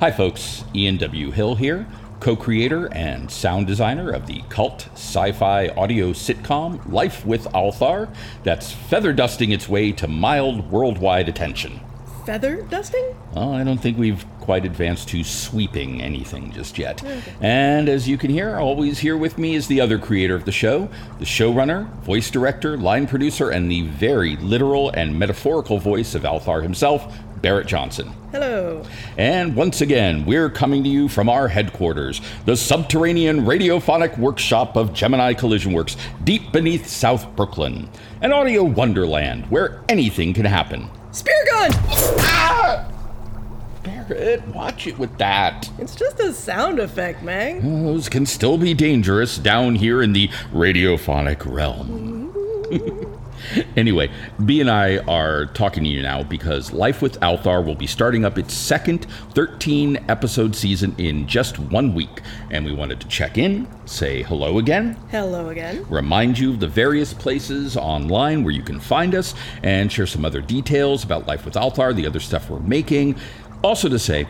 Hi, folks. Ian W. Hill here, co creator and sound designer of the cult sci fi audio sitcom Life with Althar, that's feather dusting its way to mild worldwide attention. Feather dusting? Well, I don't think we've quite advanced to sweeping anything just yet. Oh, and as you can hear, always here with me is the other creator of the show, the showrunner, voice director, line producer, and the very literal and metaphorical voice of Althar himself, Barrett Johnson. Hello. And once again, we're coming to you from our headquarters, the subterranean radiophonic workshop of Gemini Collision Works, deep beneath South Brooklyn. An audio wonderland where anything can happen. Spear gun! Ah! Barrett, watch it with that. It's just a sound effect, Mang. Those can still be dangerous down here in the radiophonic realm. anyway, B and I are talking to you now because Life with Althar will be starting up its second 13 episode season in just one week. And we wanted to check in, say hello again, Hello again. remind you of the various places online where you can find us, and share some other details about Life with Althar, the other stuff we're making. Also, to say,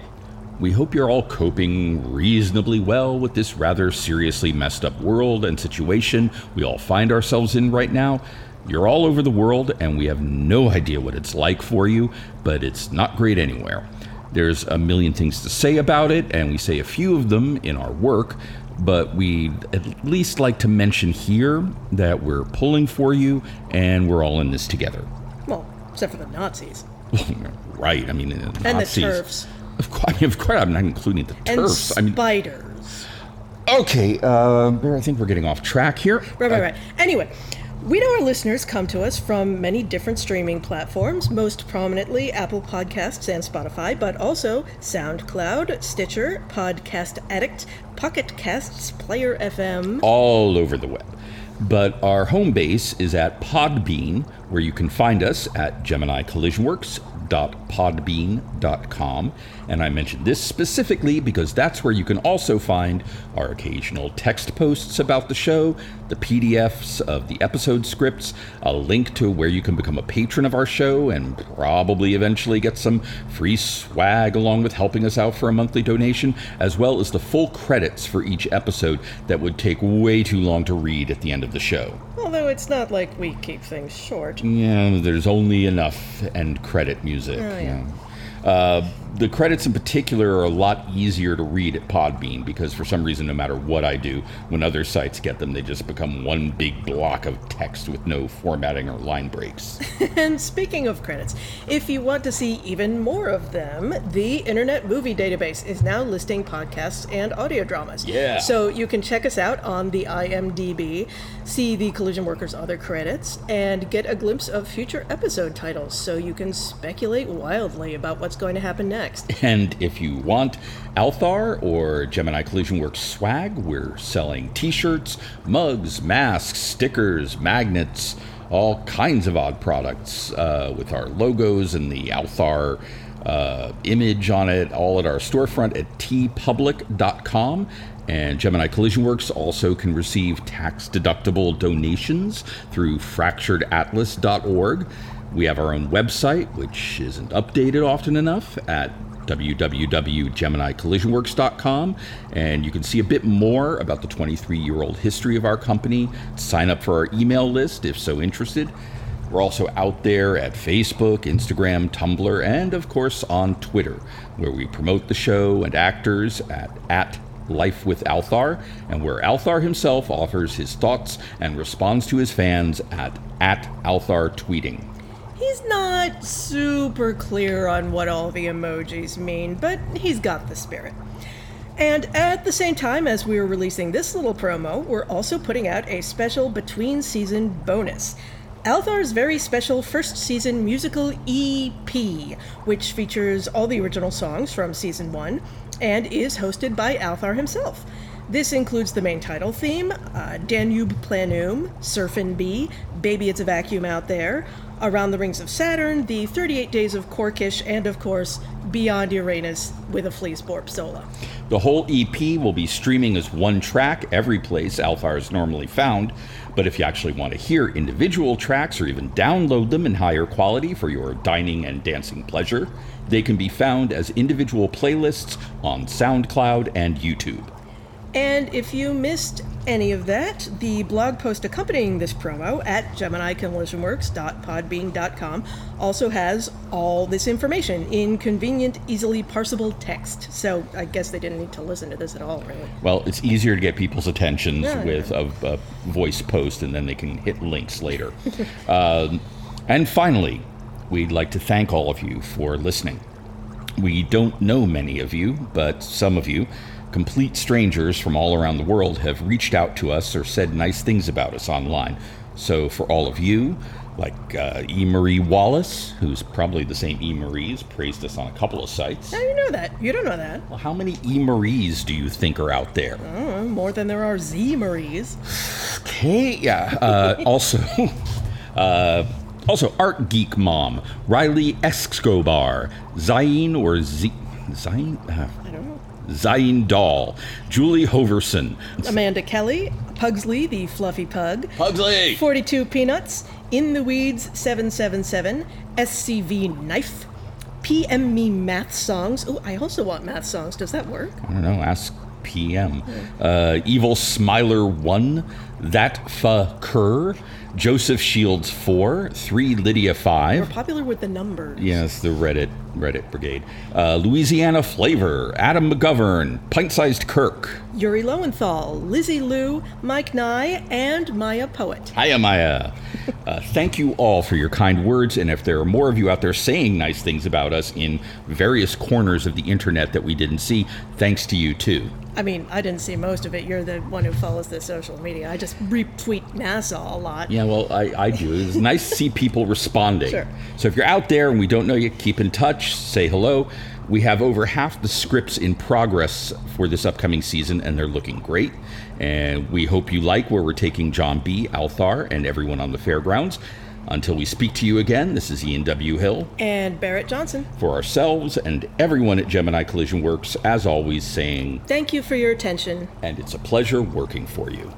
we hope you're all coping reasonably well with this rather seriously messed up world and situation we all find ourselves in right now. You're all over the world, and we have no idea what it's like for you, but it's not great anywhere. There's a million things to say about it, and we say a few of them in our work, but we'd at least like to mention here that we're pulling for you and we're all in this together. Well, except for the Nazis. right, I mean, the And the Nazis- TERFs. Of course, I mean, of course, I'm not including the And TERFs. I mean, spiders. okay, uh, I think we're getting off track here. Right, right, Uh, right. Anyway, we know our listeners come to us from many different streaming platforms, most prominently Apple Podcasts and Spotify, but also SoundCloud, Stitcher, Podcast Addict, Pocket Casts, Player FM. all over the web. But our home base is at Podbean, where you can find us at GeminiCollisionWorks.podbean.com. And I mention this specifically because that's where you can also find our occasional text posts about the show, the PDFs of the episode scripts, a link to where you can become a patron of our show, and probably eventually get some free swag along with helping us out for a monthly donation, as well as the full credits for each episode that would take way too long to read at the end of the show. It's not like we keep things short. Yeah, there's only enough end credit music. Oh, yeah. Uh, the credits in particular are a lot easier to read at Podbean because for some reason, no matter what I do, when other sites get them, they just become one big block of text with no formatting or line breaks. And speaking of credits, if you want to see even more of them, the Internet Movie Database is now listing podcasts and audio dramas. Yeah. So you can check us out on the IMDb, see the Collision Workers' other credits, and get a glimpse of future episode titles so you can speculate wildly about what's going to happen next. And if you want Althar or Gemini Collision Works swag, we're selling t shirts, mugs, masks, stickers, magnets, all kinds of odd products uh, with our logos and the Althar uh, image on it, all at our storefront at teepublic.com. And Gemini Collision Works also can receive tax deductible donations through fracturedatlas.org. We have our own website, which isn't updated often enough, at www.geminicollisionworks.com. And you can see a bit more about the 23 year old history of our company. Sign up for our email list if so interested. We're also out there at Facebook, Instagram, Tumblr, and of course on Twitter, where we promote the show and actors at, at Life with Althar, and where Althar himself offers his thoughts and responds to his fans at, at Althar Tweeting. He's not super clear on what all the emojis mean, but he's got the spirit. And at the same time as we are releasing this little promo, we're also putting out a special between season bonus. Althar's very special first season musical EP, which features all the original songs from season 1 and is hosted by Althar himself. This includes the main title theme, uh, Danube Planum, Surfin' Bee, Baby It's a Vacuum Out There, Around the Rings of Saturn, the 38 Days of Korkish, and of course, Beyond Uranus with a Fleeceborp solo. The whole EP will be streaming as one track every place Althar is normally found. But if you actually want to hear individual tracks or even download them in higher quality for your dining and dancing pleasure, they can be found as individual playlists on SoundCloud and YouTube. And if you missed any of that, the blog post accompanying this promo at GeminiCollisionWorks.podbean.com also has all this information in convenient, easily parsable text. So I guess they didn't need to listen to this at all, really. Well, it's easier to get people's attentions Yeah, with a, a voice post, and then they can hit links later. um, and finally, we'd like to thank all of you for listening. We don't know many of you, but some of you, complete strangers from all around the world, have reached out to us or said nice things about us online. So, for all of you, like uh, E. Marie Wallace, who's probably the same E. Marie's, praised us on a couple of sites. Do you know that? You don't know that. Well, how many E. Marie's do you think are out there? Oh, more than there are Z Maries. Okay, yeah. Uh, also, uh, also Art Geek Mom, Riley Escobar, Zayn or Z, Zayn, uh, I don't know. Zayn Doll, Julie Hoverson, Amanda Kelly, Pugsley, the fluffy pug, Pugsley, 42 Peanuts, In the Weeds 777, SCV Knife, PM Me Math Songs. Oh, I also want math songs. Does that work? I don't know, ask PM, uh, Evil Smiler 1, That Fa Kerr, Joseph Shields 4, 3 Lydia 5. We're popular with the numbers. Yes, the Reddit Reddit Brigade. Uh, Louisiana Flavor, Adam McGovern, Pint Sized Kirk. Yuri Lowenthal, Lizzie Lou, Mike Nye, and Maya Poet. Hiya, Maya. Uh, thank you all for your kind words, and if there are more of you out there saying nice things about us in various corners of the internet that we didn't see, thanks to you too. I mean, I didn't see most of it. You're the one who follows the social media. I just retweet NASA a lot. Yeah, well, I, I do. It's nice to see people responding. Sure. So if you're out there and we don't know you, keep in touch, say hello. We have over half the scripts in progress for this upcoming season, and they're looking great. And we hope you like where we're taking John B., Althar, and everyone on the fairgrounds. Until we speak to you again, this is Ian W. Hill And Barrett Johnson, for ourselves and everyone at Gemini Collision Works, as always, saying, thank you for your attention. and it's a pleasure working for you.